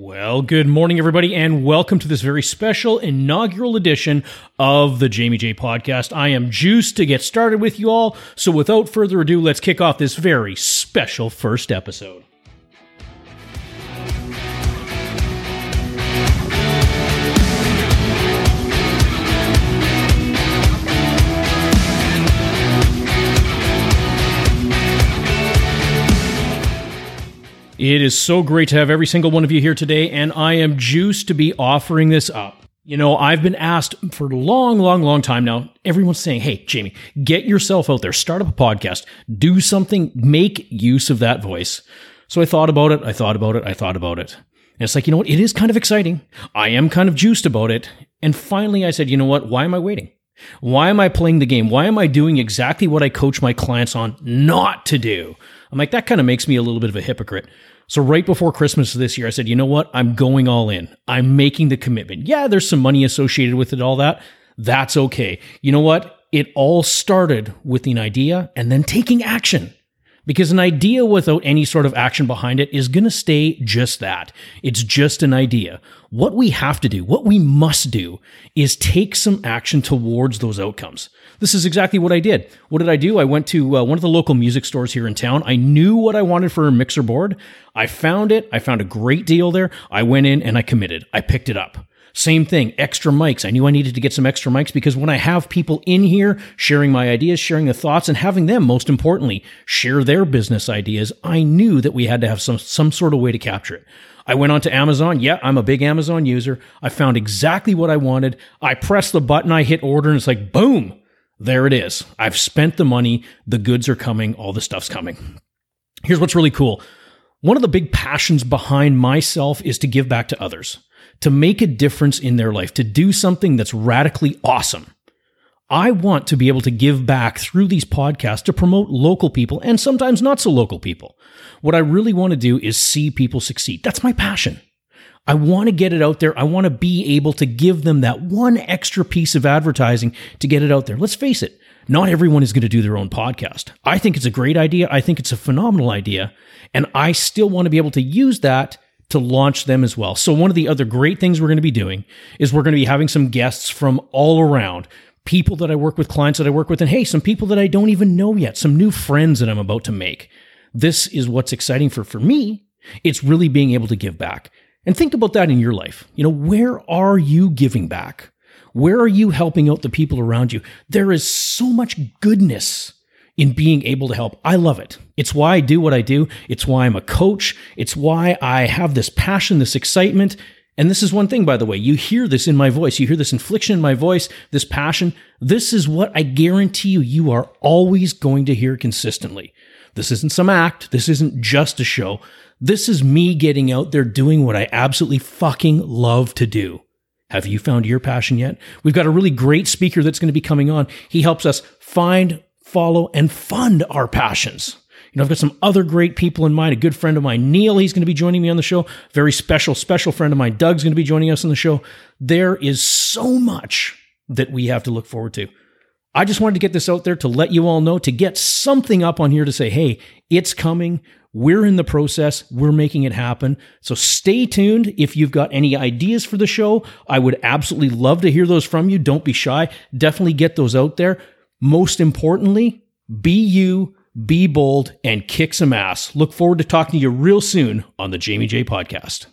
Well, good morning, everybody, and welcome to this very special inaugural edition of the Jamie J podcast. I am juiced to get started with you all. So, without further ado, let's kick off this very special first episode. It is so great to have every single one of you here today, and I am juiced to be offering this up. You know, I've been asked for a long, long, long time now. Everyone's saying, hey, Jamie, get yourself out there, start up a podcast, do something, make use of that voice. So I thought about it, I thought about it, I thought about it. And it's like, you know what? It is kind of exciting. I am kind of juiced about it. And finally, I said, you know what? Why am I waiting? Why am I playing the game? Why am I doing exactly what I coach my clients on not to do? I'm like, that kind of makes me a little bit of a hypocrite. So right before Christmas this year, I said, you know what? I'm going all in. I'm making the commitment. Yeah, there's some money associated with it, all that. That's okay. You know what? It all started with an idea and then taking action. Because an idea without any sort of action behind it is going to stay just that. It's just an idea. What we have to do, what we must do, is take some action towards those outcomes. This is exactly what I did. What did I do? I went to uh, one of the local music stores here in town. I knew what I wanted for a mixer board. I found it. I found a great deal there. I went in and I committed. I picked it up. Same thing, extra mics. I knew I needed to get some extra mics because when I have people in here sharing my ideas, sharing the thoughts, and having them, most importantly, share their business ideas, I knew that we had to have some, some sort of way to capture it. I went on to Amazon. Yeah, I'm a big Amazon user. I found exactly what I wanted. I pressed the button, I hit order, and it's like, boom, there it is. I've spent the money. The goods are coming. All the stuff's coming. Here's what's really cool. One of the big passions behind myself is to give back to others to make a difference in their life, to do something that's radically awesome. I want to be able to give back through these podcasts to promote local people and sometimes not so local people. What I really want to do is see people succeed. That's my passion. I want to get it out there. I want to be able to give them that one extra piece of advertising to get it out there. Let's face it, not everyone is going to do their own podcast. I think it's a great idea. I think it's a phenomenal idea. And I still want to be able to use that to launch them as well. So, one of the other great things we're going to be doing is we're going to be having some guests from all around people that I work with, clients that I work with, and hey, some people that I don't even know yet, some new friends that I'm about to make. This is what's exciting for, for me. It's really being able to give back. And think about that in your life. You know, where are you giving back? Where are you helping out the people around you? There is so much goodness in being able to help. I love it. It's why I do what I do. It's why I'm a coach. It's why I have this passion, this excitement. And this is one thing, by the way, you hear this in my voice. You hear this infliction in my voice, this passion. This is what I guarantee you, you are always going to hear consistently. This isn't some act. This isn't just a show. This is me getting out there doing what I absolutely fucking love to do. Have you found your passion yet? We've got a really great speaker that's going to be coming on. He helps us find follow, and fund our passions. You know, I've got some other great people in mind. A good friend of mine, Neil, he's going to be joining me on the show. Very special, special friend of mine, Doug's going to be joining us on the show. There is so much that we have to look forward to. I just wanted to get this out there to let you all know, to get something up on here to say, hey, it's coming. We're in the process. We're making it happen. So stay tuned. If you've got any ideas for the show, I would absolutely love to hear those from you. Don't be shy. Definitely get those out there. Most importantly, be you, be bold, and kick some ass. Look forward to talking to you real soon on the Jamie J Podcast.